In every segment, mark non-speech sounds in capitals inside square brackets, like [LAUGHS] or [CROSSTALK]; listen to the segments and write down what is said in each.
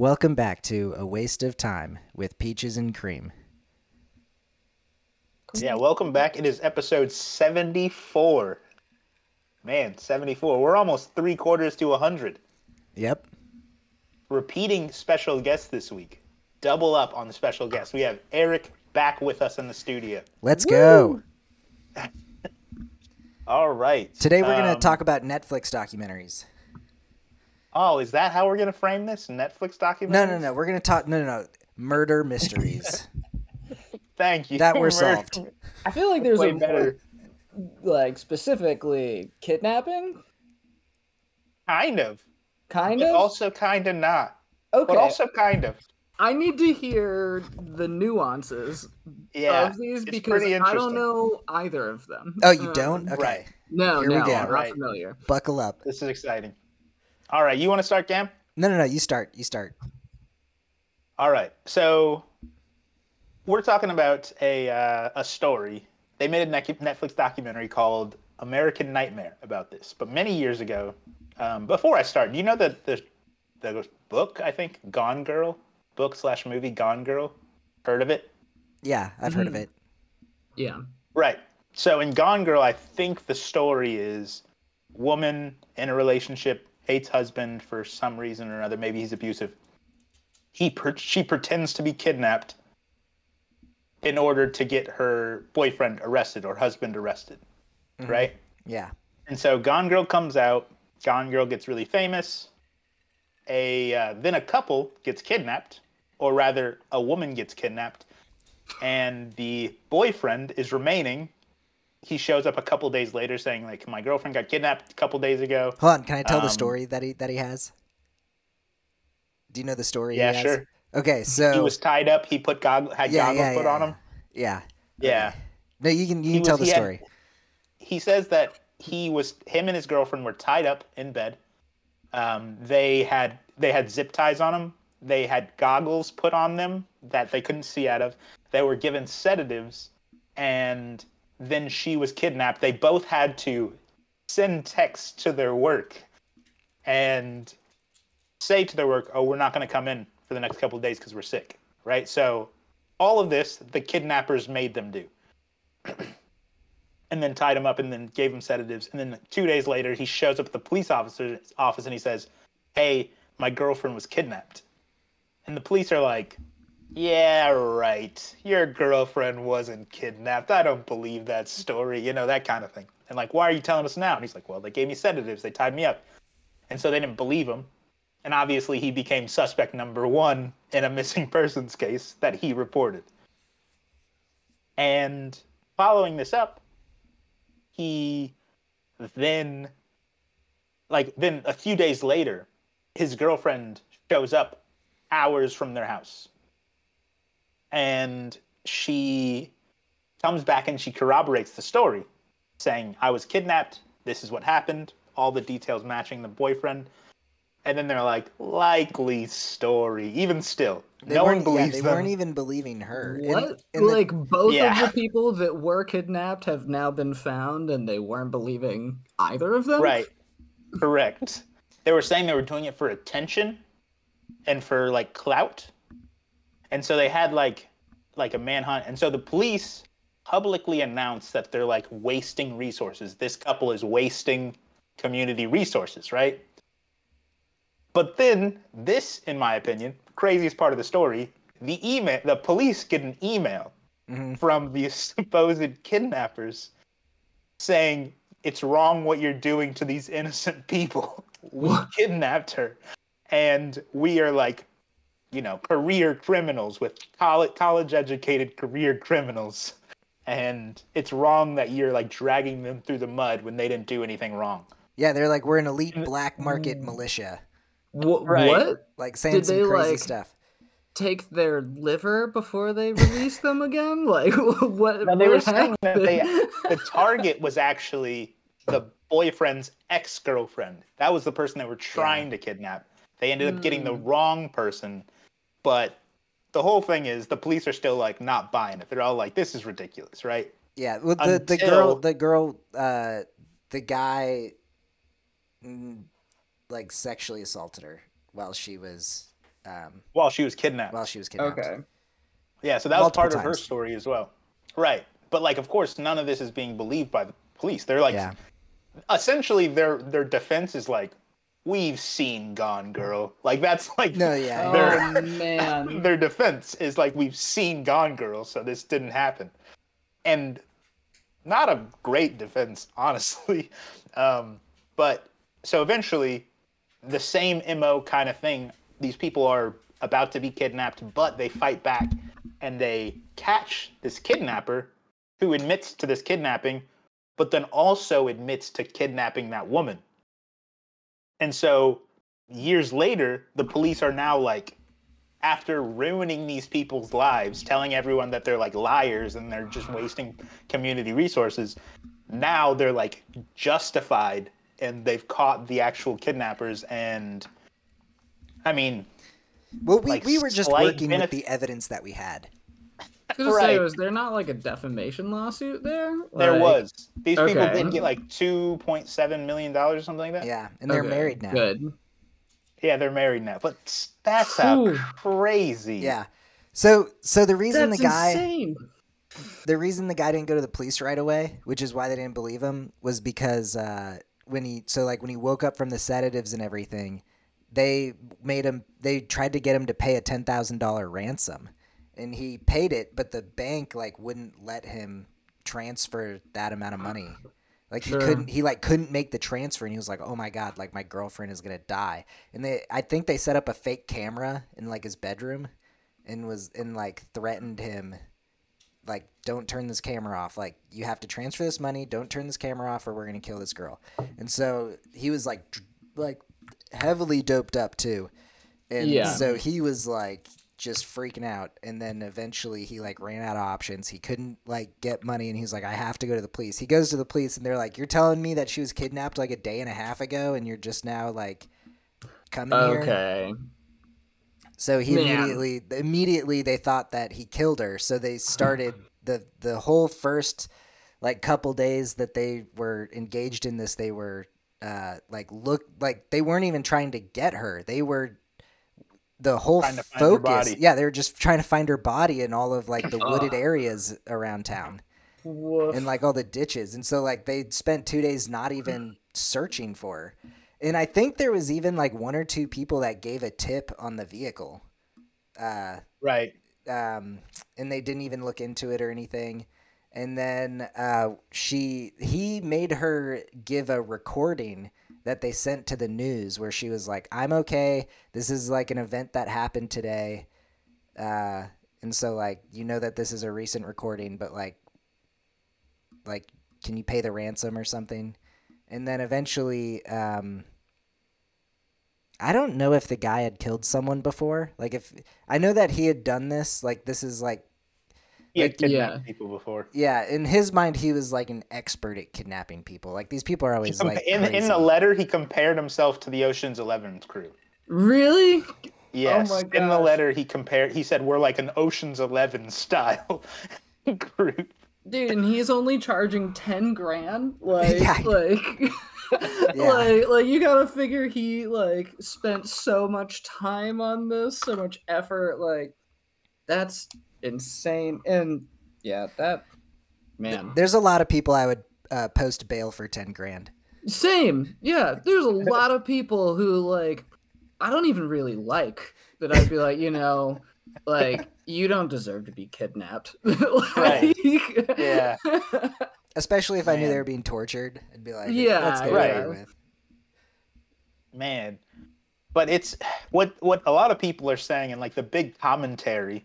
Welcome back to A Waste of Time with Peaches and Cream. Yeah, welcome back. It is episode 74. Man, 74. We're almost three quarters to 100. Yep. Repeating special guest this week. Double up on the special guest. We have Eric back with us in the studio. Let's go. [LAUGHS] All right. Today we're going to Um, talk about Netflix documentaries. Oh, is that how we're going to frame this? Netflix documentary? No, no, no. We're going to talk no, no, no. Murder mysteries. [LAUGHS] Thank you. That we're Murder- solved. I feel like there's Way a better. like specifically kidnapping, Kind of. kind But of. also kind of not. okay, But also kind of. I need to hear the nuances Yeah. of these because I don't know either of them. Oh, you Um, don't? Okay. right. No, Here we no, go. I'm not Right. familiar. Buckle up. This is exciting. All right. You want to start, Cam? No, no, no. You start. You start. All right. So we're talking about a uh, a story. They made a Netflix documentary called American Nightmare about this, but many years ago. Um, before I start, do you know the the the book? I think Gone Girl book slash movie Gone Girl. Heard of it? Yeah, I've heard of it. Yeah. Right. So in Gone Girl, I think the story is woman in a relationship hates husband for some reason or another. Maybe he's abusive. He per- she pretends to be kidnapped in order to get her boyfriend arrested or husband arrested. Right. Yeah. And so Gone Girl comes out. Gone Girl gets really famous. A uh, then a couple gets kidnapped, or rather, a woman gets kidnapped, and the boyfriend is remaining. He shows up a couple days later, saying like, "My girlfriend got kidnapped a couple days ago." Hold on. Can I tell the Um, story that he that he has? Do you know the story? Yeah, sure. Okay, so He was tied up. He put goggle had yeah, goggles yeah, put yeah, on him. Yeah. Yeah. No, you can you He can was- tell the he had- story. he says that he was him and his girlfriend were tied up in bed. Um, they had they had zip ties on them. They had goggles put on them that they couldn't see out of. They were given sedatives, and then she was kidnapped. They both had to send texts to their work and say to their work, "Oh, we're not going to come in for the next couple of days because we're sick." Right. So all of this, the kidnappers made them do [CLEARS THROAT] and then tied him up and then gave him sedatives. And then two days later, he shows up at the police officer's office and he says, Hey, my girlfriend was kidnapped. And the police are like, Yeah, right. Your girlfriend wasn't kidnapped. I don't believe that story, you know, that kind of thing. And like, why are you telling us now? And he's like, Well, they gave me sedatives, they tied me up. And so they didn't believe him. And obviously, he became suspect number one in a missing [LAUGHS] persons case that he reported. And following this up, he then like then a few days later his girlfriend shows up hours from their house and she comes back and she corroborates the story saying i was kidnapped this is what happened all the details matching the boyfriend and then they're like likely story even still They no one weren't, believes yeah, they them weren't even believing her. What? in the- like both Yeah. of the people that were kidnapped have now been found, and they weren't believing either of them. Right. Correct. They were saying they were doing it for attention and for like clout. And so they had like like a manhunt. And so the police publicly announced that they're like wasting resources. This couple is wasting community resources, right? But then this, in my opinion, craziest part of the story, the email the police get an email Mhm. from the [LAUGHS] supposed kidnappers saying it's wrong what you're doing to these innocent people. We [LAUGHS] kidnapped her, and we are like, you know, career criminals with college college educated career criminals, and it's wrong that you're like dragging them through the mud when they didn't do anything wrong. yeah, they're like we're an elite black market militia, Wh- Right. What? like saying Did some they, crazy like- stuff. Take their liver before they release them again? [LAUGHS] Like what? No, they were saying that they the target was actually the boyfriend's ex girlfriend. That was the person they were trying to kidnap. They ended up getting the Hmm. wrong person, but the whole thing is the police are still like not buying it. They're all like, "This is ridiculous, right?" Yeah, well, the the girl, the girl, uh, the guy, mm, like sexually assaulted her while she was um, While she was kidnapped. while she was kidnapped. Okay. Yeah, so that was Multiple part of her story as well. Right. But like of course none of this is being believed by the police. They're like Yeah. essentially their their defense is like we've seen Gone Girl. Like that's like No, yeah. They're- Oh man. [LAUGHS] their defense is like we've seen Gone Girl, so this didn't happen. And not a great defense, [LAUGHS] honestly. Um, but so eventually, the same mo kind of thing. These people are about to be kidnapped, but they fight back and they catch this kidnapper who admits to this kidnapping, but then also admits to kidnapping that woman. And so years later, the police are now like, after ruining these people's lives, telling everyone that they're like liars and they're just wasting community resources, now they're like justified and they've caught the actual kidnappers. And I mean, Well, we, like, we were just working with the evidence that we had. I was gonna say, was there not like a defamation lawsuit there? there Like- was. These people okay. did get like $2.7 million or something like that. Yeah, and they're Okay, married now. Good. Yeah, they're married now. But that's how crazy. Yeah. So so the reason That's the guy insane. the reason the guy didn't go to the police right away, which is why they didn't believe him, was because uh, when he so like when he woke up from the sedatives and everything, they made him they tried to get him to pay a ten thousand dollar ransom, and he paid it, but the bank like wouldn't let him transfer that amount of money. Like Sure. he couldn't he like couldn't make the transfer and he was like, "Oh my god, like my girlfriend is going to die." And they I think they set up a fake camera in like his bedroom and was and like threatened him like don't turn this camera off like you have to transfer this money don't turn this camera off or we're gonna kill this girl and so he was like like heavily doped up too and Yeah. so he was like just freaking out and then eventually he like ran out of options he couldn't like get money and he's like i have to go to the police he goes to the police and they're like you're telling me that she was kidnapped like a day and a half ago and you're just now like coming here Okay. so he Man. immediately immediately they thought that he killed her. So they started [LAUGHS] the the whole first like couple days that they were engaged in this, they were uh like look like they weren't even trying to get her. They were the whole Trying to focus. Yeah, they were just trying to find her body in all of like the wooded areas around town Woof. and like all the ditches. And so like they spent two days not even searching for her. And I think there was even like one or two people that gave a tip on the vehicle. Uh, Right. um, and they didn't even look into it or anything. And then uh, she he made her give a recording that they sent to the news where she was like, "I'm okay. This is like an event that happened today." Uh, and so like you know that this is a recent recording, but like like can you pay the ransom or something? And then eventually um I don't know if the guy had killed someone before. Like if I know that he had done this, like this is like He had kidnapped yeah. people before. yeah, in his mind he was like an expert at kidnapping people. Like these people are always com- like in, in the letter, he compared himself to the Ocean's Eleven crew. Really? Yes. Oh my In the letter, he compared. He said we're like an Ocean's Eleven style [LAUGHS] group. Dude, and he's only charging ten grand. [LAUGHS] Like, Yeah. like, [LAUGHS] Yeah. like, like you gotta figure he like spent so much time on this, so much effort. Like, that's insane. And yeah, that man, There's a lot of people I would uh, post bail for 10 grand. same. Yeah, there's a [LAUGHS] lot of people who like I don't even really like that. I'd be like, you know, like you don't deserve to be kidnapped. [LAUGHS] Right. Like- Yeah. [LAUGHS] Especially if I knew they were being tortured. I'd be like, Yeah, let's get right. it over with. Man. But it's what what a lot of people are saying, and like the big commentary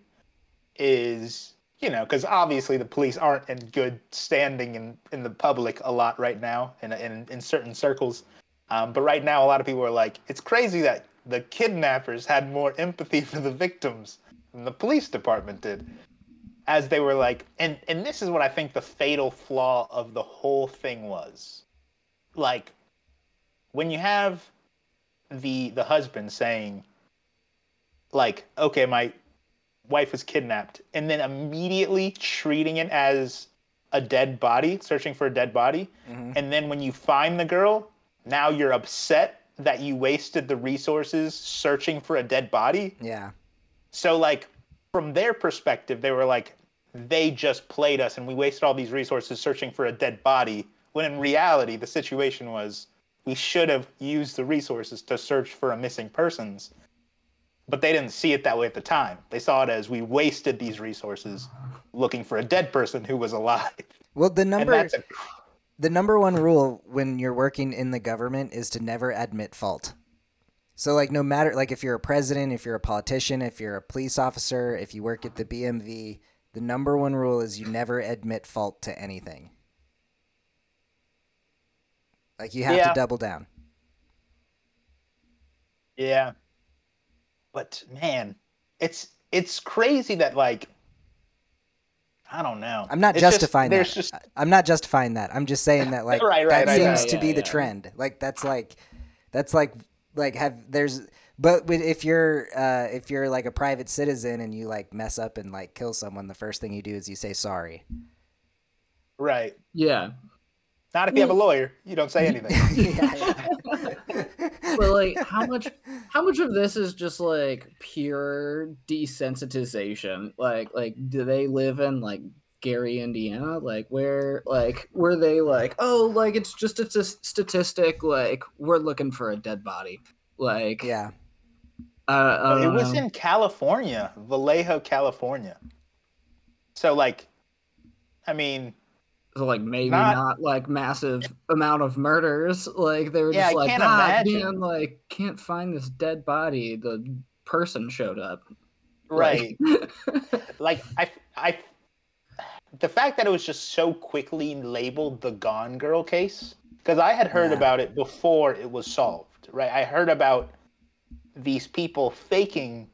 is, you know, because obviously the police aren't in good standing in, in the public a lot right now, in in, in certain circles. Um, but right now, a lot of people are like, it's crazy that the kidnappers had more empathy for the victims than the police department did. As they were like, and and this is what I think the fatal flaw of the whole thing was. Like, when you have the the husband saying, like, okay, my wife was kidnapped, and then immediately treating it as a dead body, searching for a dead body, Mhm. and then when you find the girl, now you're upset that you wasted the resources searching for a dead body. Yeah. So like from their perspective, they were like, they just played us and we wasted all these resources searching for a dead body. When in reality, the situation was we should have used the resources to search for a missing persons. But they didn't see it that way at the time. They saw it as we wasted these resources looking for a dead person who was alive. Well, the number a, the number one rule when you're working in the government is to never admit fault. So like no matter like if you're a president, if you're a politician, if you're a police officer, if you work at the BMV, the number one rule is you never admit fault to anything. Like you have Yeah. to double down. Yeah. But man, it's it's crazy that like I don't know. I'm not It's justifying there's that. just I- I'm not justifying that. I'm just saying that like [LAUGHS] Right, right, that right, seems right. to Yeah, be the yeah. trend. Like that's like that's like like have there's but if you're uh if you're like a private citizen and you like mess up and like kill someone, the first thing you do is you say sorry. right. Yeah. Not if you have a lawyer, you don't say anything. [LAUGHS] but like how [LAUGHS] much how much of this is just like pure desensitization like like do they live in like gary indiana like where like were they like oh like it's just a s- statistic like we're looking for a dead body like yeah. uh, I it was know. in California, Vallejo, California. So like I mean, So, like maybe Not- not, like massive amount of murders. Like they were Yeah, just I like, can't ah, imagine." man, like can't find this dead body. The person showed up. right. Like, like I I the fact that it was just so quickly labeled the Gone Girl case because I had heard Yeah. about it before it was solved, right? I heard about these people faking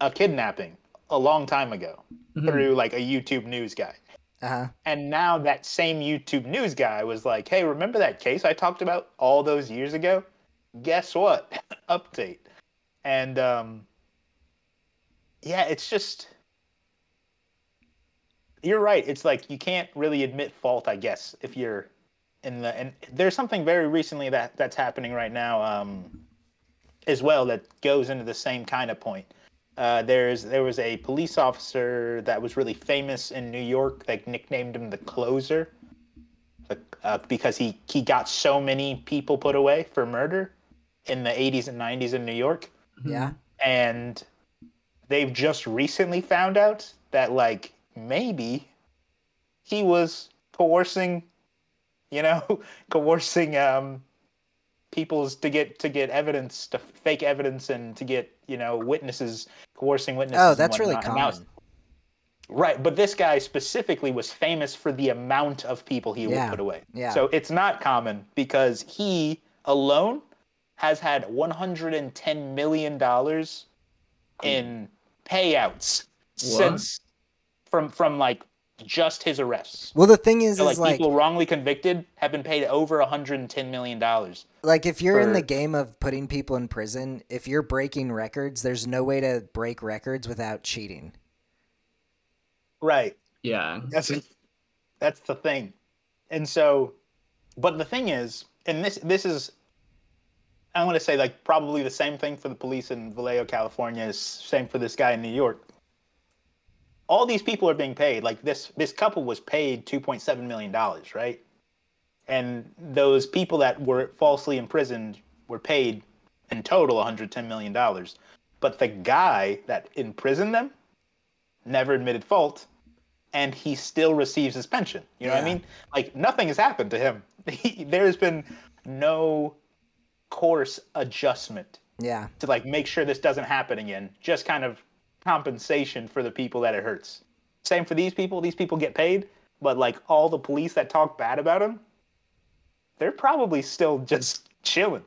a kidnapping a long time ago Mhm. through like a YouTube news guy. Uh-huh. And now that same YouTube news guy was like, "Hey, remember that case I talked about all those years ago? Guess what? [LAUGHS] Update." And um yeah, it's just you're right. It's like you can't really admit fault, I guess, if you're in the and there's something very recently that that's happening right now um as well that goes into the same kind of point. Uh, there's there was a police officer that was really famous in New York. They nicknamed him the Closer, the- uh, because he he got so many people put away for murder in the 80s and 90s in New York, Yeah. and they've just recently found out that like maybe he was coercing, you know, [LAUGHS] coercing um people's to get to get evidence to fake evidence and to get you know witnesses coercing witnesses Oh, and that's really whatnot. And now common. Right, but this guy specifically was famous for the amount of people he Yeah, would put away. yeah. So it's not common because he alone has had 110 million dollars hmm. in payouts since from from like just his arrests. Well, the thing is, So, is like, like, people wrongly convicted have been paid over 110 million dollars. like if you're in the game of putting people in prison, if you're breaking records, there's no way to break records without cheating. Right. yeah. That's that's the thing. And so but the thing is, and this this is I'm gonna say like probably the same thing for the police in Vallejo, California, is same for this guy in New York. All these people are being paid. Like this this couple was paid two point seven million dollars, right? And those people that were falsely imprisoned were paid in total 110 million dollars. But the guy that imprisoned them never admitted fault and he still receives his pension. You know what I mean? Like nothing has happened to him. [LAUGHS] He, there's been no course adjustment Yeah. to like make sure this doesn't happen again. Just kind of compensation for the people that it hurts. Same for these people. These people get paid, but like all the police that talk bad about them, they're probably still [LAUGHS] just chilling.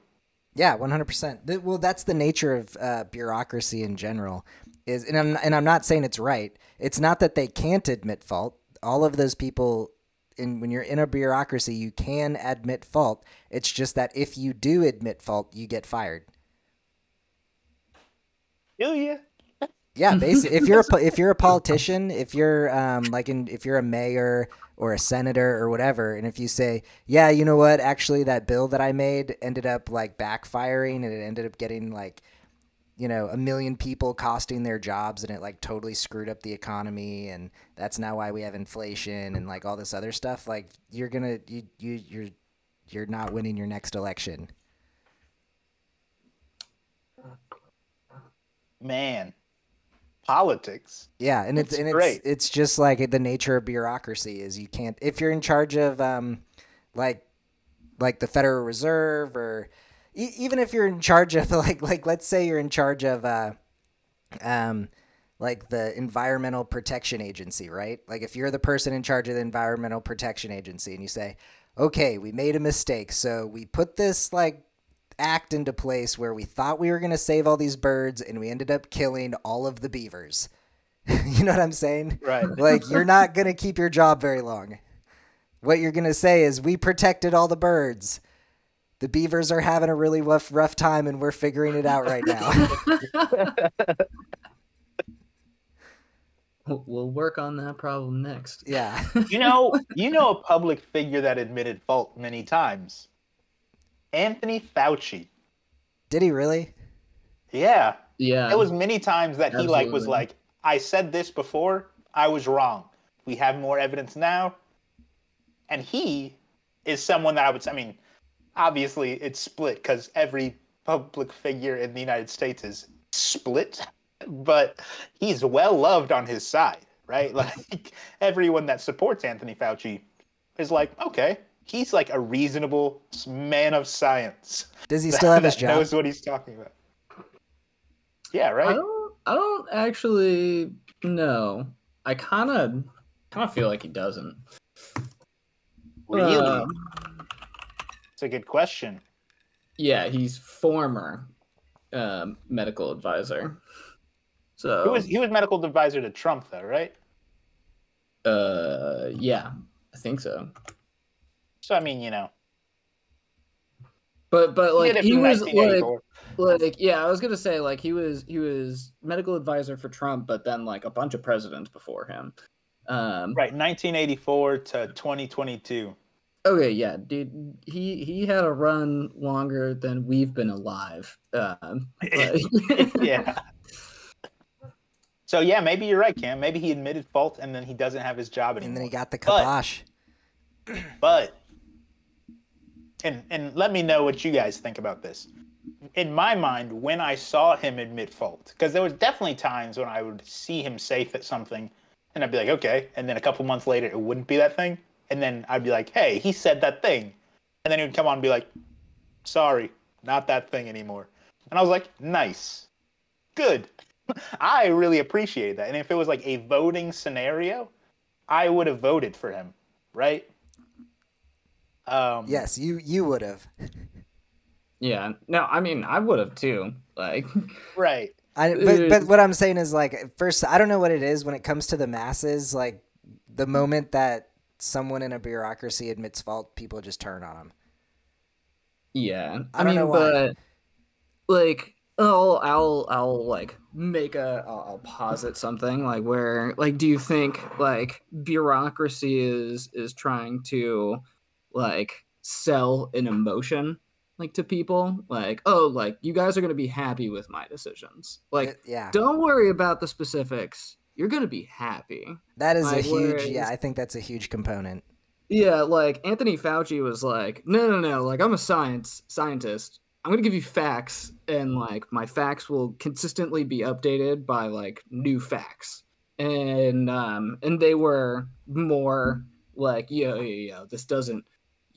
Yeah, one hundred percent. Well, that's the nature of uh, bureaucracy in general. Is and I'm, and I'm not saying it's right. It's not that they can't admit fault. All of those people, in when you're in a bureaucracy, you can admit fault. It's just that if you do admit fault, you get fired. Do you? Yeah, [LAUGHS] basically, if you're a, if you're a politician, if you're um like in if you're a mayor or a senator or whatever, and if you say, yeah, you know what, actually that bill that I made ended up like backfiring and it ended up getting like you know a million people costing their jobs and it like totally screwed up the economy and that's now why we have inflation and like all this other stuff like you're gonna you, you you're you're not winning your next election. Man, politics. Yeah, and it's That's and great. it's it's just like the nature of bureaucracy is you can't if you're in charge of um like like the Federal Reserve or e- even if you're in charge of [LAUGHS] like like let's say you're in charge of uh um like the Environmental Protection Agency, right? Like if you're the person in charge of the Environmental Protection Agency and you say, "Okay, we made a mistake. So we put this like act into place where we thought we were going to save all these birds and we ended up killing all of the beavers." [LAUGHS] you know what I'm saying? Right. [LAUGHS] Like you're not going to keep your job very long. What you're going to say is we protected all the birds. The beavers are having a really rough rough time and we're figuring it out right now. [LAUGHS] We'll- We'll work on that problem next. yeah. You know, you know a public figure that admitted fault many times. Anthony Fauci. Did he really? Yeah. Yeah. It was many times that he like was like, I said this before, I was wrong. We have more evidence now. And he is someone that I would I mean, obviously it's split because every public figure in the United States is split, but he's well loved on his side, right? [LAUGHS] Like everyone that supports Anthony Fauci is like, okay, he's like a reasonable man of science. Does he [LAUGHS] still have his job? Knows what he's talking about. Yeah, I right. don't. I don't actually know. I kind of, kind of feel like he doesn't. Really? Uh, It's a good question. yeah, he's former um, medical advisor. So He was he was medical advisor to Trump though, right? Uh, yeah, I think so. So I mean, you know, But but like did he was like like yeah, I was gonna say like he was he was medical advisor for Trump, but then like a bunch of presidents before him. Um, right, 1984 to 2022. Okay, yeah, dude, he he had a run longer than we've been alive. Um, but- [LAUGHS] yeah. [LAUGHS] So yeah, maybe you're right, Cam. Maybe he admitted fault and then he doesn't have his job anymore. And then he got the But- kibosh. [CLEARS THROAT] But and and let me know what you guys think about this. In my mind, when I saw him admit fault, because there was definitely times when I would see him say th- something, and I'd be like, okay, and then a couple months later, it wouldn't be that thing, and then I'd be like, hey, he said that thing, and then he would come on and be like, sorry, not that thing anymore, and I was like, nice, good. [LAUGHS] I really appreciate that, and if it was like a voting scenario, I would have voted for him, right? Um, Yes, you you would have. yeah, no, I mean I would have too. Like, Right. I, [LAUGHS] but but what I'm saying is like first I don't know what it is when it comes to the masses like the moment that someone in a bureaucracy admits fault people just turn on them. yeah, I I, don't mean, know why. but like, I'll I'll I'll like make a I'll, I'll posit something like where like do you think like bureaucracy is is trying to like sell an emotion like to people like oh like you guys are gonna be happy with my decisions. Like yeah. don't worry about the specifics. You're gonna be happy. That is a huge yeah, I think that's a huge component. yeah like anthony fauci was like no no no like i'm a science scientist. I'm gonna give you facts and like my facts will consistently be updated by like new facts. And um and they were more like yo yo yo this doesn't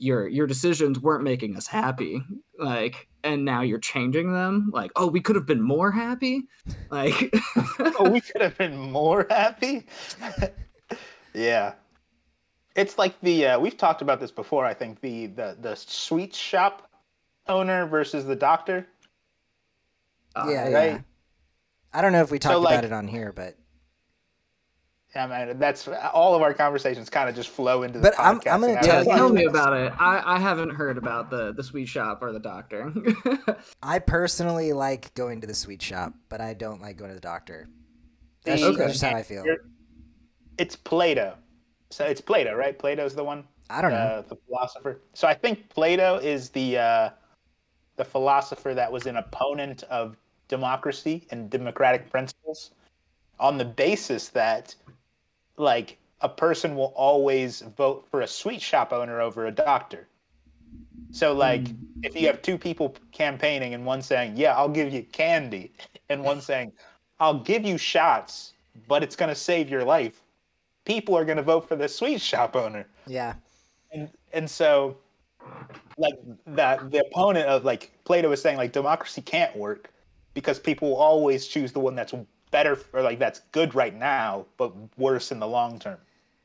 your your decisions weren't making us happy like and now you're changing them like oh we could have been more happy like [LAUGHS] oh, we could have been more happy. [LAUGHS] yeah. It's like the uh, we've talked about this before. I think the the the sweet shop owner versus the doctor. uh, yeah, right. yeah. I don't know if we talked like- about it on here, but I mean, that's all of our conversations kind of just flow into the But I'm- I'm gonna and I yeah, tell was you- like, tell me about it. I, I haven't heard about the the sweet shop or the doctor. [LAUGHS] I personally like going to the sweet shop, but I don't like going to the doctor. That's, The- that's just how I feel. It's Plato. So it's Plato, right? Plato's the one. I don't know. uh, the philosopher. So I think Plato is the uh, the philosopher that was an opponent of democracy and democratic principles, on the basis that, like, a person will always vote for a sweet shop owner over a doctor. So, like, hmm. if you have two people campaigning and one saying, "Yeah, I'll give you candy," and one saying, "I'll give you shots, but it's going to save your life," people are going to vote for the sweet shop owner yeah. and and so like that the opponent of like plato was saying like democracy can't work because people will always choose the one that's better or like that's good right now but worse in the long term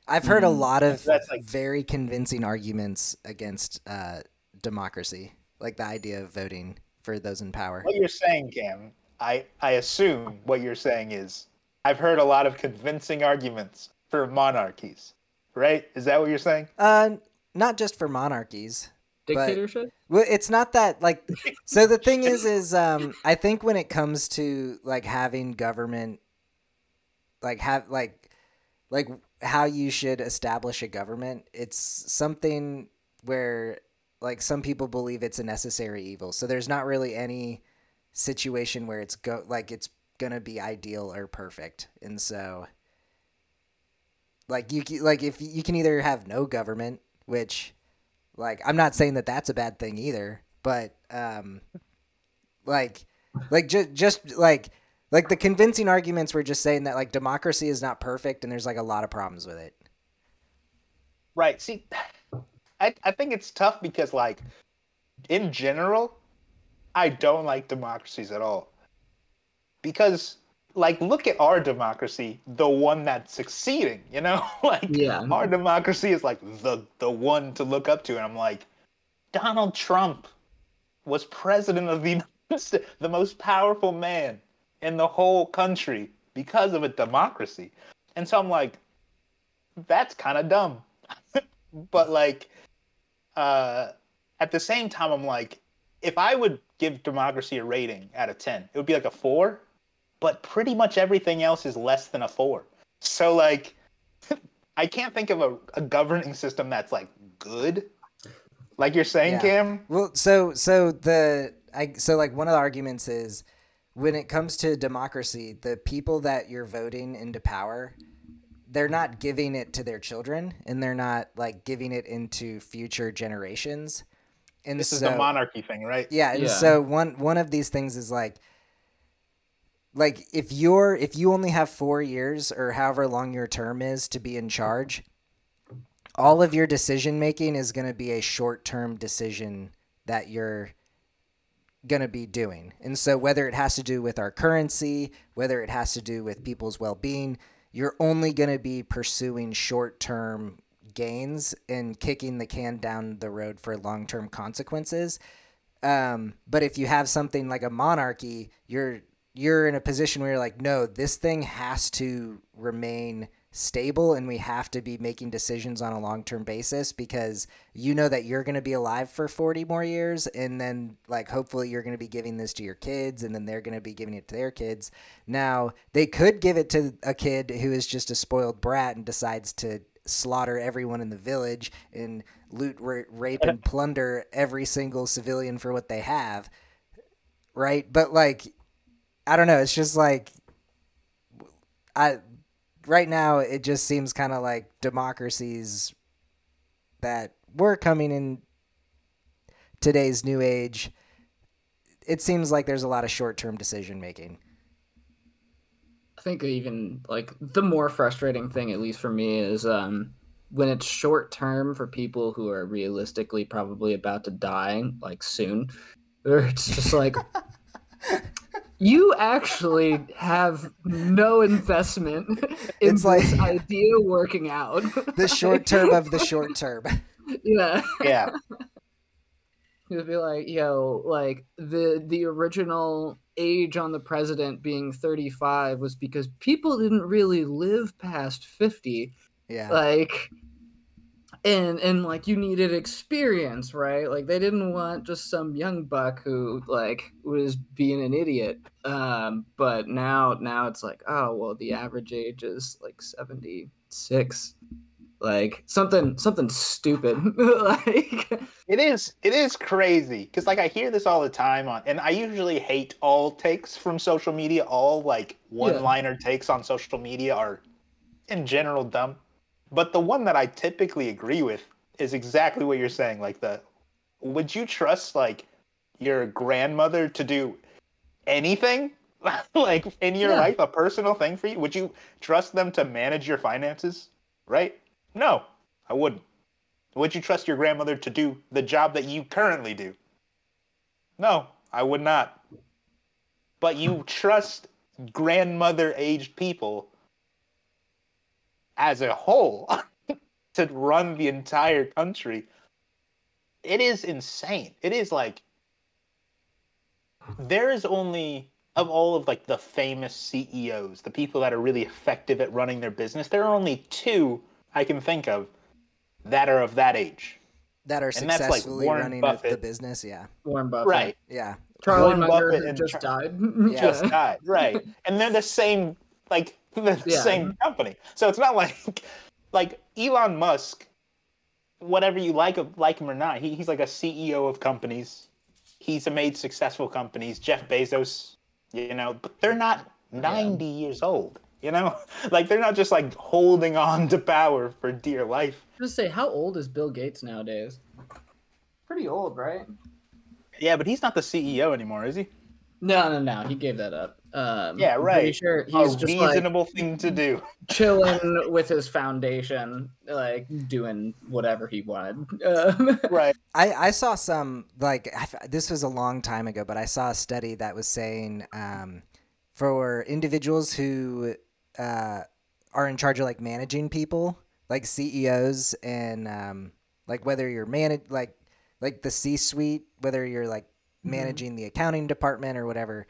I've heard a lot of That's like- very convincing arguments against uh, democracy, like the idea of voting for those in power. what you're saying cam i i assume what you're saying is i've heard a lot of convincing arguments for monarchies right is that what you're saying Uh, not just for monarchies. But- Dictatorship? Well, it's not that like. [LAUGHS] So the thing is, is um, I think when it comes to like having government, like have like, like how you should establish a government, it's something where like some people believe it's a necessary evil. So there's not really any situation where it's go like it's gonna be ideal or perfect, and so. Like you, like if you can either have no government, which like i'm not saying that that's a bad thing either but um like like just just like like the convincing arguments were just saying that like democracy is not perfect and there's like a lot of problems with it Right. See, I, I think it's tough because, like, in general, I don't like democracies at all. Because, like, look at our democracy, the one that's succeeding, you know? [LAUGHS] like, Yeah. our democracy is, like, the, the one to look up to. And I'm like, Donald Trump was president of the [LAUGHS] United States, the most powerful man in the whole country because of a democracy. And so I'm like, that's kind of dumb. [LAUGHS] but like uh at the same time i'm like if i would give democracy a rating out of 10 it would be like a 4 but pretty much everything else is less than a 4 so like [LAUGHS] i can't think of a, a governing system that's like good. Like you're saying Yeah. cam well so so the i so like one of the arguments is when it comes to democracy the people that you're voting into power they're not giving it to their children and they're not like giving it into future generations. And this is so, the monarchy thing right? Yeah, and Yeah. so one one of these things is like like if you're if you only have 4 years or however long your term is to be in charge, all of your decision making is going to be a short-term decision that you're going to be doing. And so whether it has to do with our currency, whether it has to do with people's well-being, you're only going to be pursuing short-term gains and kicking the can down the road for long-term consequences. Um, but if you have something like a monarchy, you're you're in a position where you're like, no, this thing has to remain stable and we have to be making decisions on a long-term basis because you know that you're going to be alive for 40 more years and then like hopefully you're going to be giving this to your kids and then they're going to be giving it to their kids. Now, they could give it to a kid who is just a spoiled brat and decides to slaughter everyone in the village and loot, ra- rape, and plunder every single civilian for what they have. Right? But like, I don't know. It's just like, I right now it just seems kind of like democracies that we're coming in today's new age. It seems like there's a lot of short-term decision making. I think even like the more frustrating thing, at least for me, is um, when it's short term for people who are realistically probably about to die, like soon. Or it's just like [LAUGHS] you actually have no investment [LAUGHS] in It's this like- idea working out. The short term of the short term. [LAUGHS] yeah. yeah [LAUGHS] You'd be like, yo, like the the original age on the president being 35 was because people didn't really live past 50. Yeah. Like and and like you needed experience right like they didn't want just some young buck who like was being an idiot um but now now it's like oh well the average age is like 76 like something something stupid [LAUGHS] like It is it is crazy because like I hear this all the time on, and I usually hate all takes from social media. All like one-liner takes on social media are, in general, dumb. But the one that I typically agree with is exactly what you're saying. Like the, would you trust like your grandmother to do anything [LAUGHS] like in your Yeah. life, a personal thing for you? Would you trust them to manage your finances? Right? No, I wouldn't. Would you trust your grandmother to do the job that you currently do? No, I would not. But you trust grandmother aged people as a whole [LAUGHS] to run the entire country. It is insane. It is like there is only of all of like the famous CEOs, the people that are really effective at running their business, there are only two I can think of that are of that age. that are And that's like successfully running a- the business. Yeah, warren buffett Right. yeah, charlie Warren munger Buffett and just Char- died Yeah. [LAUGHS] Just died. Right. and they're the same like [LAUGHS] the Yeah. same mm-hmm. company. So it's not [LAUGHS] like like Elon Musk, whatever you like of like him or not, he, he's like a CEO of companies. He's made successful companies. Jeff Bezos, you know, but they're not 90 years old. You know, [LAUGHS] like they're not just like holding on to power for dear life. just say how old is bill gates nowadays pretty old right Yeah, but he's not the CEO anymore, is he? no no no he gave that up um Yeah, right. sure A he's just like reasonable thing to do. [LAUGHS] chilling with his foundation like doing whatever he wanted um, [LAUGHS] Right. I, I saw some like I f- this was a long time ago, but I saw a study that was saying um, for individuals who uh, are in charge of like managing people, like CEOs, and um, like whether you're manage like like the C suite, whether you're like managing the accounting department or whatever,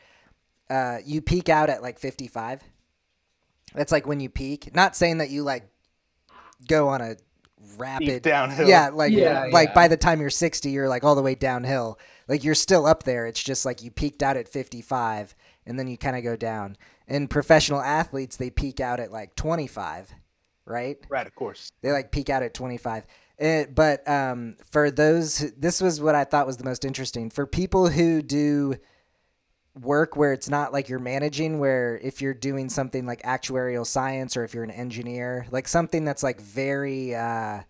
uh, you peak out at like 55. That's like when you peak. Not saying that you like go on a rapid downhill. Yeah, like Yeah, like yeah. by the time you're 60, you're like all the way downhill. Like you're still up there. It's just like you peaked out at 55 and then you kind of go down. And professional athletes, they peak out at like 25, right? Right, of course. They like peak out at 25. Eh, but um, for those, who- this was what I thought was the most interesting. For people who do work where it's not like you're managing, where if you're doing something like actuarial science or if you're an engineer, like something that's like very uh,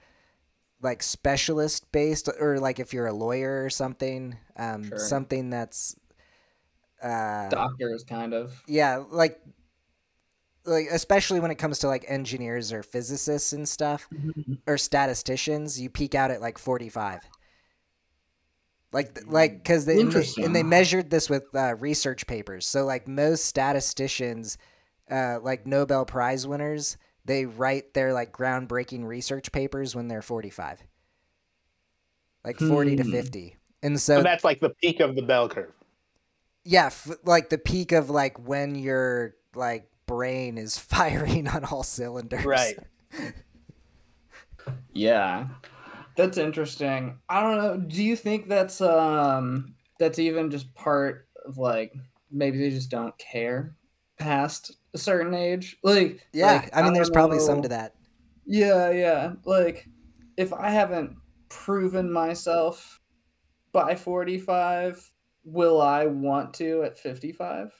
like specialist based, or like if you're a lawyer or something, um, Sure. something that's uh, doctors kind of yeah, like like especially when it comes to like engineers or physicists and stuff or statisticians, you peak out at like 45. Like like cuz they and they, and they measured this with uh, research papers. So like most statisticians uh, like Nobel Prize winners, they write their like groundbreaking research papers when they're 45. Like 40 to Hmm. 50. And So so that's like the peak of the bell curve. yeah, f- like the peak of like when your like brain is [LAUGHS] firing on all cylinders. Right. [LAUGHS] Yeah. That's interesting. I don't know. Do you think that's um that's even just part of like maybe they just don't care past a certain age? Like Yeah, like, I mean, there's don't probably some to that. Yeah, yeah. Like if I haven't proven myself by 45, will I want to at 55?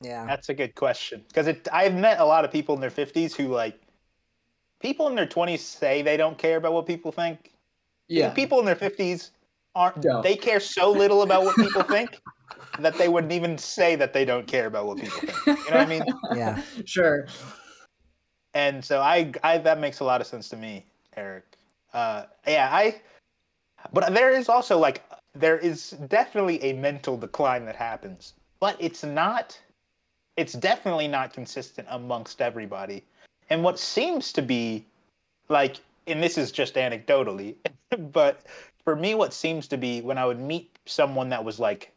Yeah, That's a good question because it. I've met a lot of people in their fifties who like. People in their twenties say they don't care about what people think. Yeah. People in their fifties aren't. Don't. They care so little about what people think [LAUGHS] that they wouldn't even say that they don't care about what people think. You know what I mean? [LAUGHS] yeah, sure. and so I, I that makes a lot of sense to me, Eric. Uh, yeah, I. But there is also like there is definitely a mental decline that happens, but it's not. It's definitely not consistent amongst everybody, and what seems to be, like, and this is just anecdotally, [LAUGHS] but for me, what seems to be when I would meet someone that was like.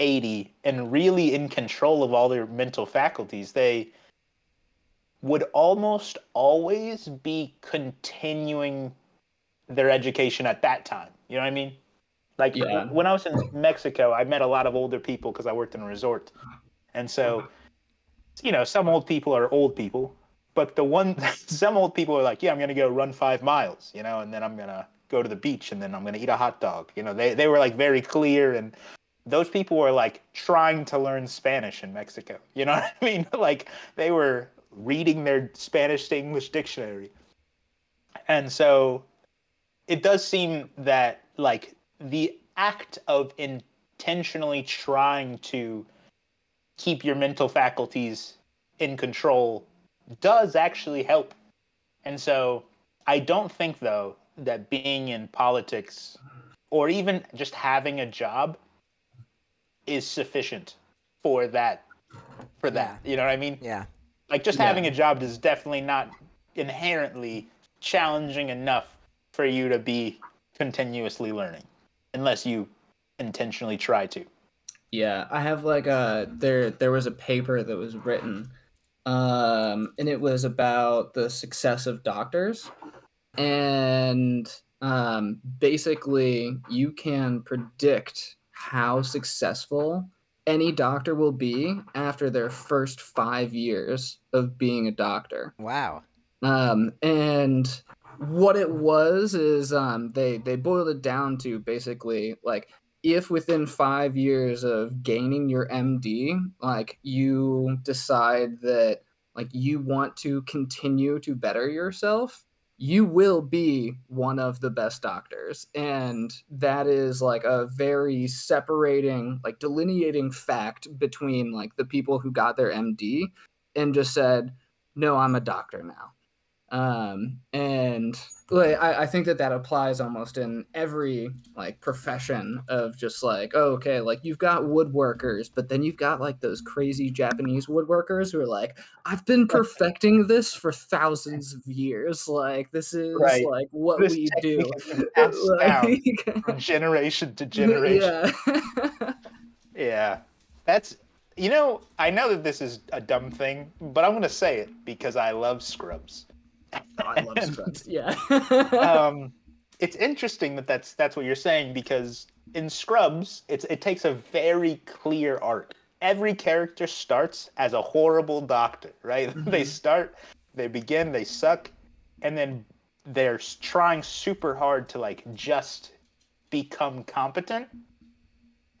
80 and really in control of all their mental faculties they would almost always be continuing their education at that time. You know what I mean? Like Yeah. when I was in Mexico, I met a lot of older people because I worked in a resort, and so you know some old people are old people, but the one [LAUGHS] some old people are like, yeah, I'm gonna go run five miles, you know, and then I'm gonna go to the beach, and then I'm gonna eat a hot dog. You know, they they were like very clear and. Those people were like trying to learn Spanish in Mexico. You know [LAUGHS] what I mean? Like they were reading their Spanish to English dictionary. And so it does seem that like the act of intentionally trying to keep your mental faculties in control does actually help. And so I don't think though that being in politics or even just having a job is sufficient for that for that. You know what I mean? Yeah. Like just Yeah. having a job is definitely not inherently challenging enough for you to be continuously learning, unless you intentionally try to. Yeah, I have like a there there was a paper that was written um and it was about the success of doctors and um basically you can predict how successful any doctor will be after their first 5 years of being a doctor. Wow. Um, and what it was is um, they they boiled it down to basically like if within five years of gaining your MD, like you decide that like you want to continue to better yourself, you will be one of the best doctors. And that is like a very separating, like delineating fact between like the people who got their MD and just said, no, I'm a doctor now. Um, and like, I, I think that that applies almost in every like profession of just like, oh, okay, like you've got woodworkers, but then you've got like those crazy Japanese woodworkers who are like, I've been perfecting this for thousands of years. Like this is Right. like what This we do. technique has been [LAUGHS] passed down Like- [LAUGHS] from generation to generation. Yeah. [LAUGHS] Yeah. That's you know, I know that this is a dumb thing, but I'm gonna say it because I love Scrubs. I love [LAUGHS] Scrubs. Yeah. um, [LAUGHS] it's interesting that that's that's what you're saying because in Scrubs, it's it takes a very clear arc. Every character starts as a horrible doctor, right? [LAUGHS] they Mhm. start, they begin, they suck, and then they're trying super hard to like just become competent.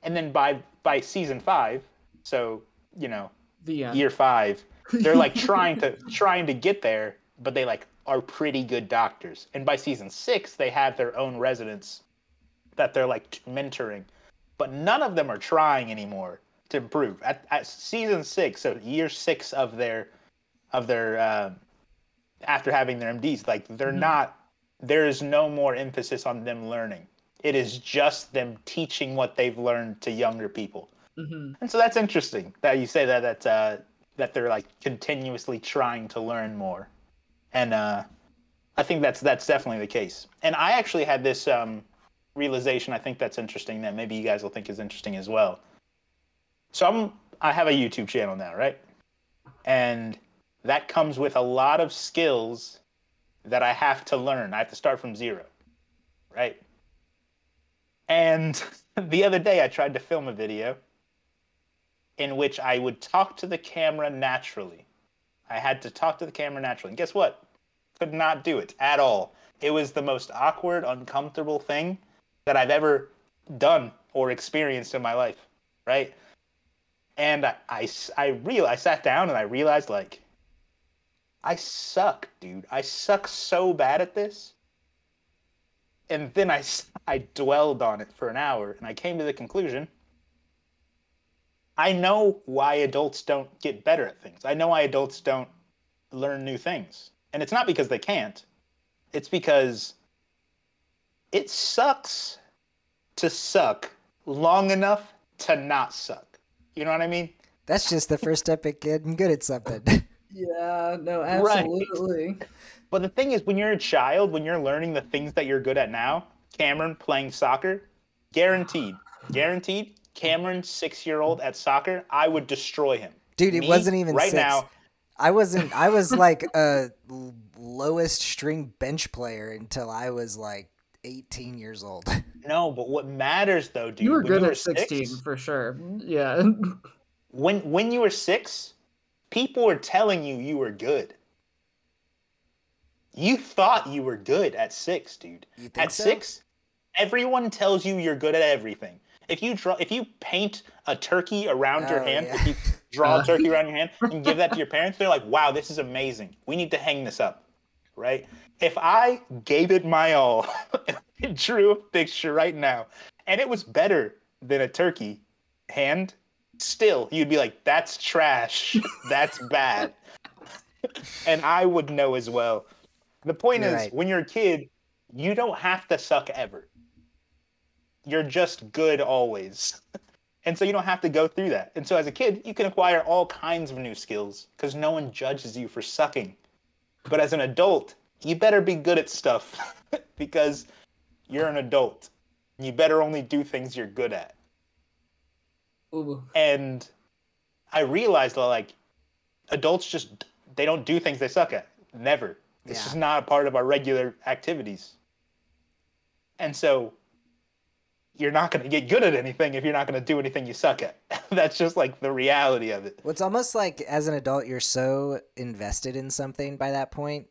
And then by by season five, so you know the end. year five, they're like trying to trying to get there, but they like are pretty good doctors. And by season six, they have their own residents that they're like mentoring, but none of them are trying anymore to improve. At, at season six, so year six of their of their uh, after having their MDs, like they're Mhm. not. There is no more emphasis on them learning. It is just them teaching what they've learned to younger people. Mhm. And so that's interesting that you say that that uh, that they're like continuously trying to learn more, and uh, I think that's that's definitely the case. And I actually had this um, realization. I think that's interesting. That maybe you guys will think is interesting as well. So I'm I have a YouTube channel now, right? And that comes with a lot of skills that I have to learn. I have to start from zero, right? And [LAUGHS] the other day I tried to film a video in which I would talk to the camera naturally. I had to talk to the camera naturally. And guess what? Could not do it at all. It was the most awkward, uncomfortable thing that I've ever done or experienced in my life, right? And I, I, I, real I sat down and I realized like I suck, dude. I suck so bad at this. And then I, I dwelled on it for an hour and I came to the conclusion I know why adults don't get better at things. I know why adults don't learn new things. And it's not because they can't, it's because it sucks to suck long enough to not suck. You know what I mean? That's just the first step at getting good at something. [LAUGHS] Yeah, no, absolutely. Right. absolutely. But the thing is, when you're a child, when you're learning the things that you're good at now, Cameron playing soccer, guaranteed, guaranteed, Cameron, six year old at soccer, I would destroy him. Dude, it Me, wasn't even right six. now. I wasn't. I was like a lowest string bench player until I was like 18 years old. [LAUGHS] No, but what matters though, dude? you were good you at 16 six, for sure. Yeah. [LAUGHS] when when you were six, people were telling you you were good. You thought you were good at six, dude. You think At so? six, everyone tells you you're good at everything. If you draw, if you paint a turkey around your Oh, hand, yeah. if you [LAUGHS] draw Uh. a turkey around your hand [LAUGHS] and give that to your parents, they're like, "Wow, this is amazing. We need to hang this up." Right? If I gave it my all [LAUGHS] and drew a picture right now, and it was better than a turkey hand, still you'd be like, "That's trash. That's bad," [LAUGHS] and I would know as well. The point You're is, right. when you're a kid, you don't have to suck ever. You're just good always. And so you don't have to go through that. And so as a kid, you can acquire all kinds of new skills because no one judges you for sucking. But as an adult, you better be good at stuff [LAUGHS] because you're an adult. You better only do things you're good at. Ooh. And I realized that like adults just they don't do things they suck at. Never. It's Yeah. just not a part of our regular activities. And so you're not going to get good at anything if you're not going to do anything you suck at. [LAUGHS] That's just like the reality of it. Well, it's almost like as an adult, you're so invested in something by that point.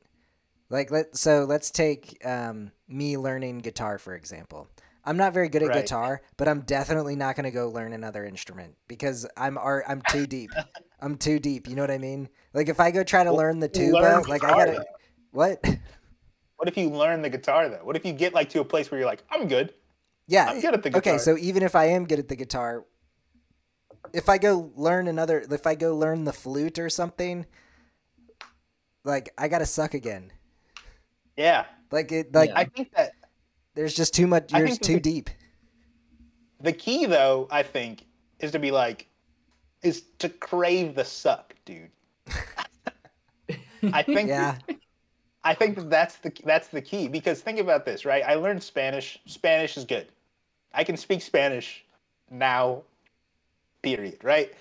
Like, let so let's take um, me learning guitar for example. I'm not very good at Right. guitar, but I'm definitely not going to go learn another instrument because I'm art. I'm too deep. [LAUGHS] I'm too deep. You know what I mean? Like if I go try to Well, learn the tuba, learn like I gotta though. what? [LAUGHS] What if you learn the guitar though? What if you get like to a place where you're like, I'm good. Yeah. I'm good at the Okay, so even if I am good at the guitar, if I go learn another, if I go learn the flute or something, like I gotta suck again. Yeah. Like it, like Yeah. I think that there's just too much. You're too the- deep. the key though, I think, is to be like is to crave the suck, dude. I think [LAUGHS] Yeah, I think that that's the that's the key because think about this, right? I learned Spanish. Spanish is good. I can speak Spanish now. Period. Right.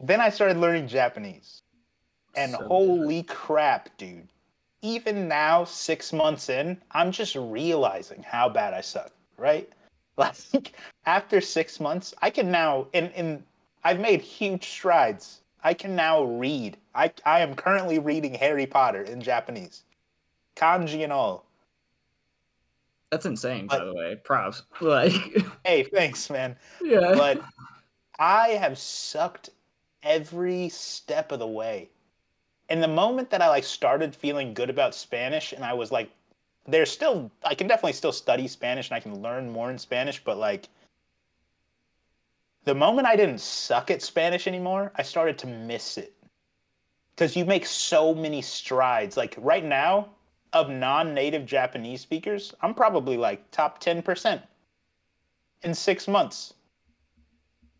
Then I started learning Japanese, and So holy crap, dude! Even now, six months in, I'm just realizing how bad I suck. Right. [LAUGHS] Like after six months, I can now in in I've made huge strides. I can now read. I I am currently reading Harry Potter in Japanese, kanji and all. That's insane, But- by the way. Props. [LAUGHS] Like, [LAUGHS] Hey, thanks, man. yeah. But [LAUGHS] I have sucked every step of the way. And the moment that I like started feeling good about Spanish, and I was like, there's still I can definitely still study Spanish and I can learn more in Spanish, but like the moment I didn't suck at Spanish anymore, I started to miss it. Because you make so many strides. Like right now, of non native Japanese speakers, I'm probably like top 10% in six months.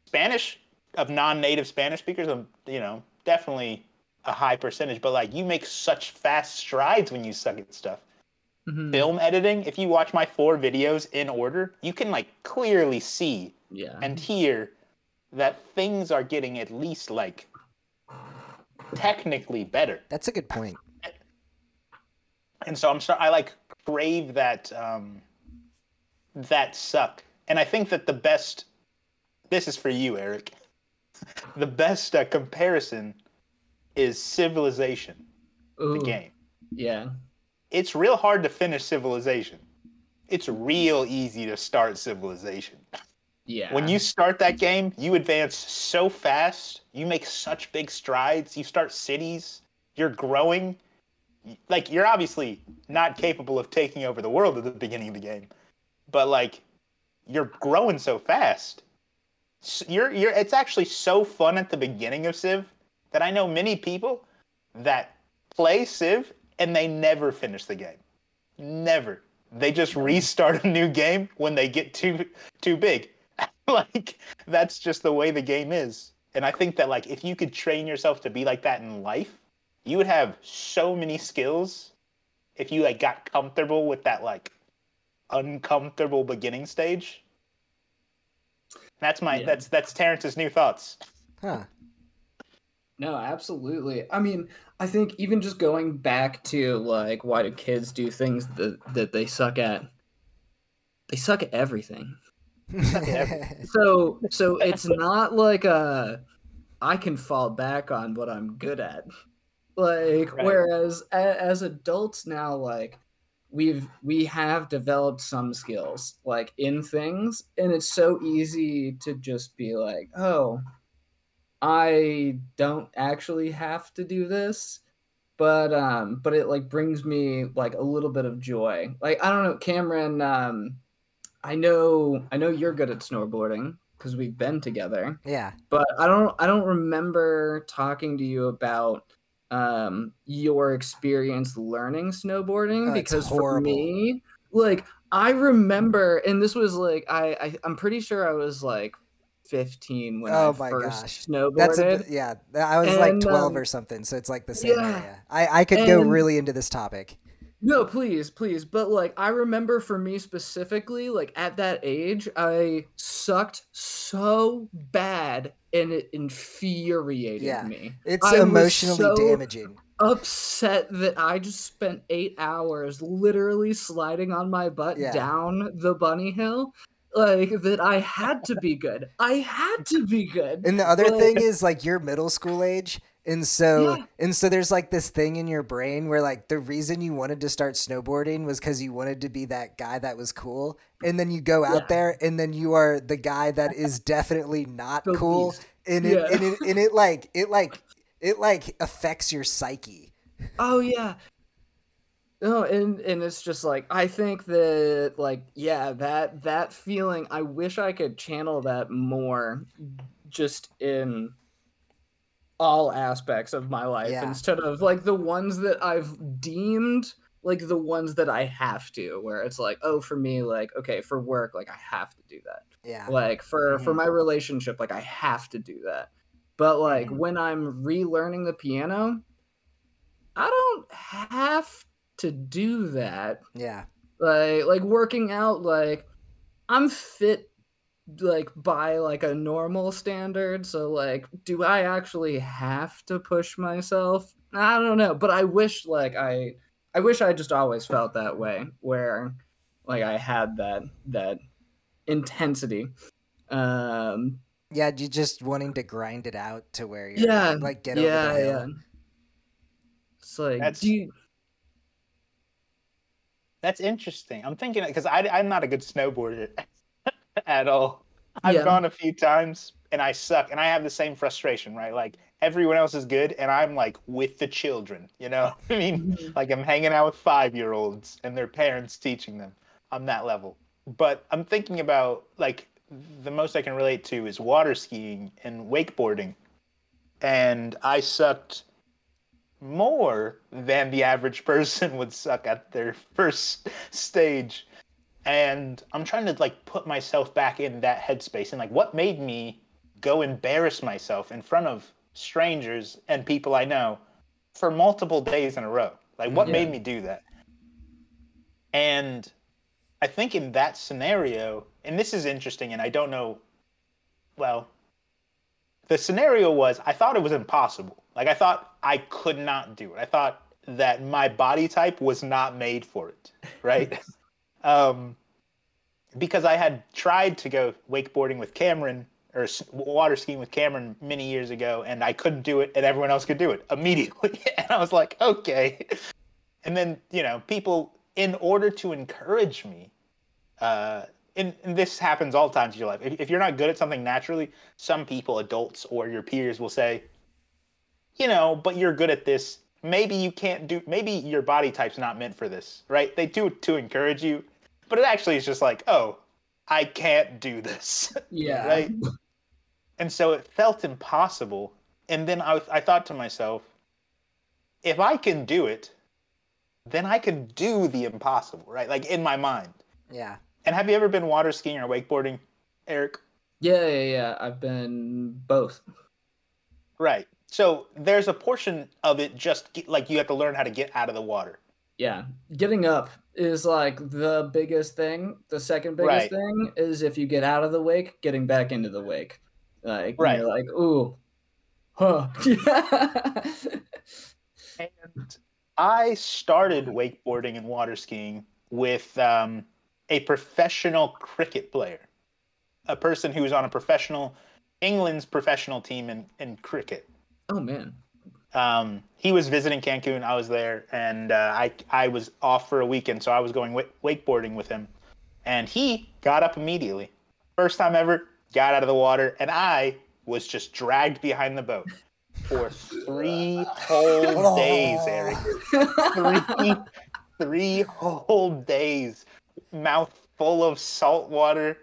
Spanish, of non native Spanish speakers, I'm, you know, definitely a high percentage, but like you make such fast strides when you suck at stuff Mhm. film editing, if you watch my four videos in order, you can like clearly see Yeah. and hear that things are getting at least like technically better. that's a good point. And so I'm sorry, I like crave that um that suck. And I think that the best this is for you, Eric. [LAUGHS] The best uh, comparison is Civilization, the game. Yeah. it's real hard to finish civilization. It's real easy to start civilization. Yeah. When you start that game, you advance so fast, you make such big strides, you start cities, you're growing. Like you're obviously not capable of taking over the world at the beginning of the game. But like you're growing so fast. You're you're it's actually so fun at the beginning of Civ that I know many people that play Civ and they never finish the game. Never. They just restart a new game when they get too too big. [LAUGHS] like that's just the way the game is. And I think that like if you could train yourself to be like that in life, you would have so many skills if you like got comfortable with that like uncomfortable beginning stage. That's my Yeah. that's that's Terrence's new thoughts. Huh? No, absolutely. I mean, I think even just going back to like why do kids do things that that they suck at? They suck at everything. [LAUGHS] So so it's not like a I can fall back on what I'm good at. Like Right. whereas a, as adults now like we've we have developed some skills like in things and it's so easy to just be like, "Oh, I don't actually have to do this." But um but it like brings me like a little bit of joy. Like I don't know, Cameron um I know I know you're good at snowboarding because we've been together yeah. but I don't I don't remember talking to you about um your experience learning snowboarding Oh, because for me like I remember and this was like I, I I'm pretty sure I was like 15 when Oh I my first gosh. snowboarded. That's a, yeah. I was like 12 um, or something, so it's like the same yeah. area. I I could go really into this topic. No, please, please. But like I remember for me specifically, like at that age, I sucked so bad and it infuriated Yeah. me. It's I emotionally so damaging. upset that I just spent eight hours literally sliding on my butt Yeah. down the bunny hill. Like that I had to be good. I had to be good. And the other Like- thing is like you're middle school age. And so Yeah. and so there's like this thing in your brain where like the reason you wanted to start snowboarding was cuz you wanted to be that guy that was cool. And then you go out Yeah. there and then you are the guy that is definitely not The cool. And it, Yeah. and it and it like it like it like affects your psyche. Oh yeah. No, and and it's just like I think that like yeah, that that feeling I wish I could channel that more just in all aspects of my life Yeah. instead of like the ones that I've deemed like the ones that I have to where it's like oh for me like okay for work like I have to do that Yeah. like for for Mhm. my relationship like i have to do that but like Mhm. when i'm relearning the piano i don't have to do that Yeah. like like working out like i'm fit like by like a normal standard so like do i actually have to push myself i don't know but i wish like i i wish i just always felt that way where like i had that that intensity um Yeah, you just wanting to grind it out to where you're yeah like get yeah over the hill. yeah it's like That's- do you, That's interesting. I'm thinking because I I'm not a good snowboarder [LAUGHS] [LAUGHS] at all. I've Yeah. gone a few times and I suck, and I have the same frustration, right? Like everyone else is good, and I'm like with the children. You know, [LAUGHS] I mean, mm-hmm. like I'm hanging out with five year olds and their parents teaching them. I'm that level. But I'm thinking about like the most I can relate to is water skiing and wakeboarding. And I sucked more than the average [LAUGHS] person would suck at their first stage. And I'm trying to like put myself back in that headspace and like what made me go embarrass myself in front of strangers and people I know for multiple days in a row. Like what Yeah. made me do that? And I think in that scenario, and this is interesting, and I don't know, well, the scenario was I thought it was impossible. Like I thought I could not do it. I thought that my body type was not made for it, right? [LAUGHS] um, because I had tried to go wakeboarding with Cameron or water skiing with Cameron many years ago, and I couldn't do it, and everyone else could do it immediately. [LAUGHS] and I was like, okay. And then you know, people, in order to encourage me, uh, and, and this happens all times in your life. If, if you're not good at something naturally, some people, adults or your peers, will say, you know, but you're good at this. Maybe you can't do. Maybe your body type's not meant for this, right? They do it to encourage you, but it actually is just like, oh, I can't do this, [LAUGHS] yeah right? And so it felt impossible. And then I, I thought to myself, if I can do it, then I can do the impossible, right? Like in my mind. Yeah. And have you ever been water skiing or wakeboarding, Eric? yeah yeah yeah i've been both Right. So there's a portion of it just like you have to learn how to get out of the water. yeah getting up is like the biggest thing the second biggest Right. thing is if you get out of the wake getting back into the wake like Right. you're like ooh Huh. [LAUGHS] And I started wakeboarding and water skiing with um, a professional cricket player, a person who was on a professional England's professional team in, in cricket. oh man. Um, he was visiting Cancun. I was there, and uh, I I was off for a weekend, so I was going wake- wakeboarding with him. And he got up immediately, first time ever, got out of the water, and I was just dragged behind the boat for three whole days, Eric. Three, three whole days, mouth full of salt water.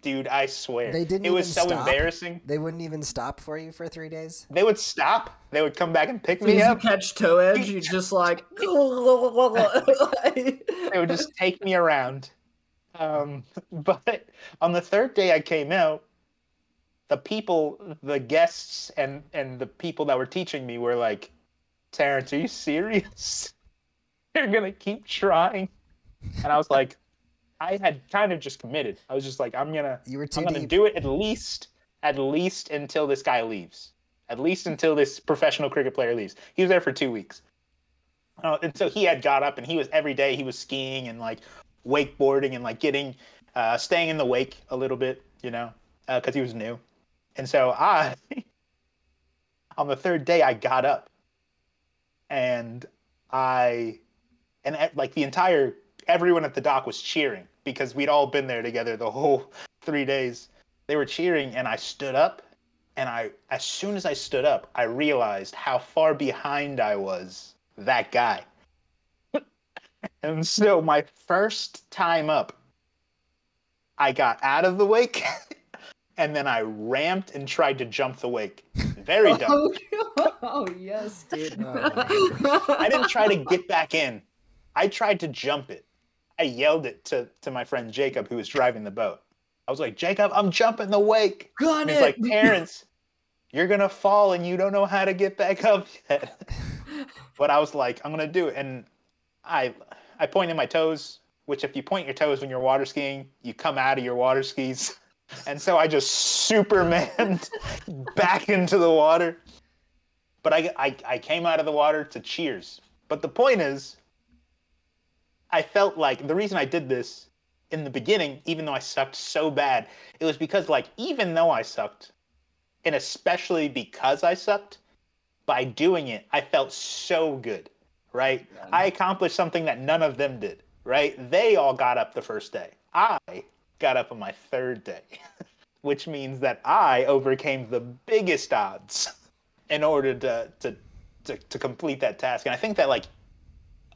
Dude, I swear, They didn't it was even so stop? embarrassing. They wouldn't even stop for you for three days. They would stop. They would come back and pick As me soon as you up. catch toe edge, you just like. [LAUGHS] they would just take me around. Um, [LAUGHS] but on the third day I came out, the people, the guests, and and the people that were teaching me were like, "Terrence, are you serious? [LAUGHS] You're gonna keep trying?" And I was like, I had kind of just committed. I was just like, I'm gonna, You were too I'm gonna deep. do it at least, at least until this guy leaves. At least until this professional cricket player leaves. He was there for two weeks. Uh, and so he had got up and he was every day he was skiing and like wakeboarding and like getting uh, staying in the wake a little bit you know because he was new and so i [LAUGHS] on the third day i got up and i and uh, like the entire everyone at the dock was cheering because we'd all been there together the whole [LAUGHS] three days they were cheering and i stood up and i as soon as i stood up i realized how far behind i was that guy [LAUGHS] and so my first time up, I got out of the wake [LAUGHS] and then I ramped and tried to jump the wake. Very oh, dumb. Oh, oh yes, dude. Oh, I didn't try to get back in. I tried to jump it. I yelled it to, to my friend Jacob, who was driving the boat. I was like, Jacob, I'm jumping the wake. Got And it. he's like, Terrence, [LAUGHS] you're gonna fall and you don't know how to get back up yet. [LAUGHS] but I was like, I'm gonna do it. And I I pointed my toes, which if you point your toes when you're water skiing, you come out of your water skis. [LAUGHS] And so I just supermaned back into the water. But I, I I came out of the water to cheers. But the point is, I felt like the reason I did this in the beginning, even though I sucked so bad, it was because like even though I sucked, and especially because I sucked, by doing it, I felt so good, right? I accomplished something that none of them did, right? They all got up the first day. I got up on my third day, [LAUGHS] which means that I overcame the biggest odds [LAUGHS] in order to to to, to complete that task. And I think that like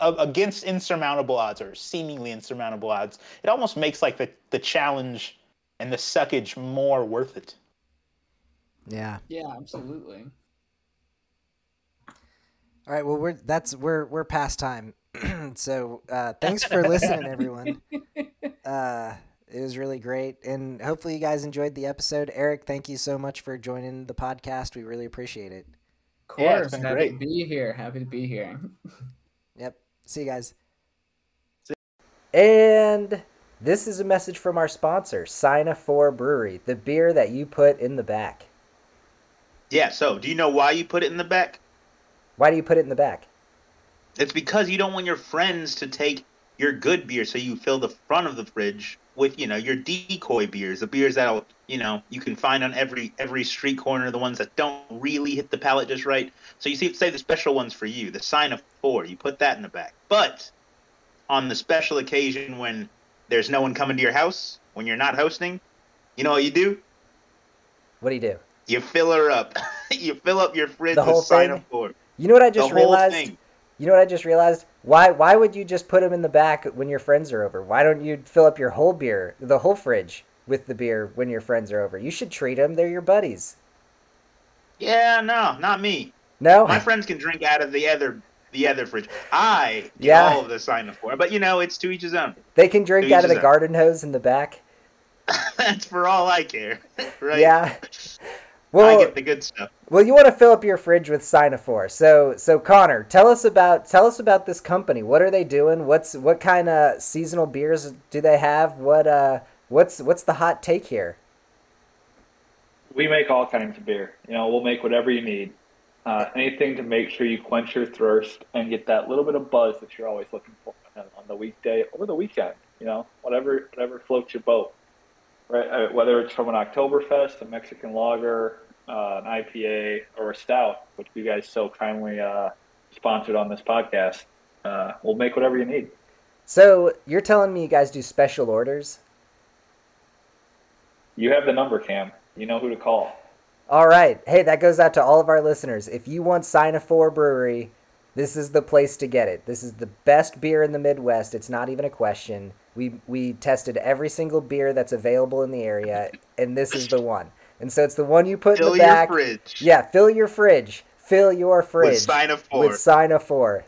against insurmountable odds or seemingly insurmountable odds, it almost makes like the the challenge and the suckage more worth it. Yeah. yeah, absolutely. All right. Well, we're that's we're we're past time. [CLEARS THROAT] so uh, thanks for [LAUGHS] listening, everyone. Uh, it was really great, and hopefully you guys enjoyed the episode. Eric, thank you so much for joining the podcast. We really appreciate it. Of Yeah, it's course, been happy great. to be here. Happy to be here. [LAUGHS] Yep. See you guys. And this is a message from our sponsor, Sina 4 Brewery, the beer that you put in the back. Yeah, so do you know why you put it in the back? Why do you put it in the back? It's because you don't want your friends to take your good beer, so you fill the front of the fridge with, you know, your decoy beers, the beers that'll, you know, you can find on every every street corner, the ones that don't really hit the palate just right. So you see, say the special ones for you, the sign of four, you put that in the back. But on the special occasion when there's no one coming to your house, when you're not hosting, you know what you do? What do you do? You fill her up. [LAUGHS] you fill up your fridge The whole with sign of four. You know what I The just whole realized? thing. You know what I just realized? Why why would you just put them in the back when your friends are over? Why don't you fill up your whole beer, the whole fridge with the beer when your friends are over? You should treat them. They're your buddies. Yeah, no, not me. No? My friends can drink out of the other the other fridge. I get Yeah. all of the sign up for, but you know, it's to each his own. They can drink Who's out of the that? garden hose in the back. [LAUGHS] That's for all I care, [LAUGHS] right? Yeah. I Well, get the good stuff. well, you want to fill up your fridge with Sinophore. So, so Connor, tell us about tell us about this company. What are they doing? What's what kind of seasonal beers do they have? What uh, what's what's the hot take here? we make all kinds of beer. You know, we'll make whatever you need. Uh, anything to make sure you quench your thirst and get that little bit of buzz that you're always looking for on the weekday or the weekend. You know, whatever whatever floats your boat. Right, uh, whether it's from an Oktoberfest, a Mexican lager, uh, an IPA, or a stout, which you guys so kindly uh, sponsored on this podcast. Uh, we'll make whatever you need. So you're telling me you guys do special orders? You have the number, Cam. You know who to call. All right. Hey, that goes out to all of our listeners. If you want Sinophore Brewery, this is the place to get it. This is the best beer in the Midwest. It's not even a question. We we tested every single beer that's available in the area, and this is the one. And so it's the one you put Fill in the back. Fill your fridge. Yeah, fill your fridge. Fill your fridge With Sinophore. with Sinophore.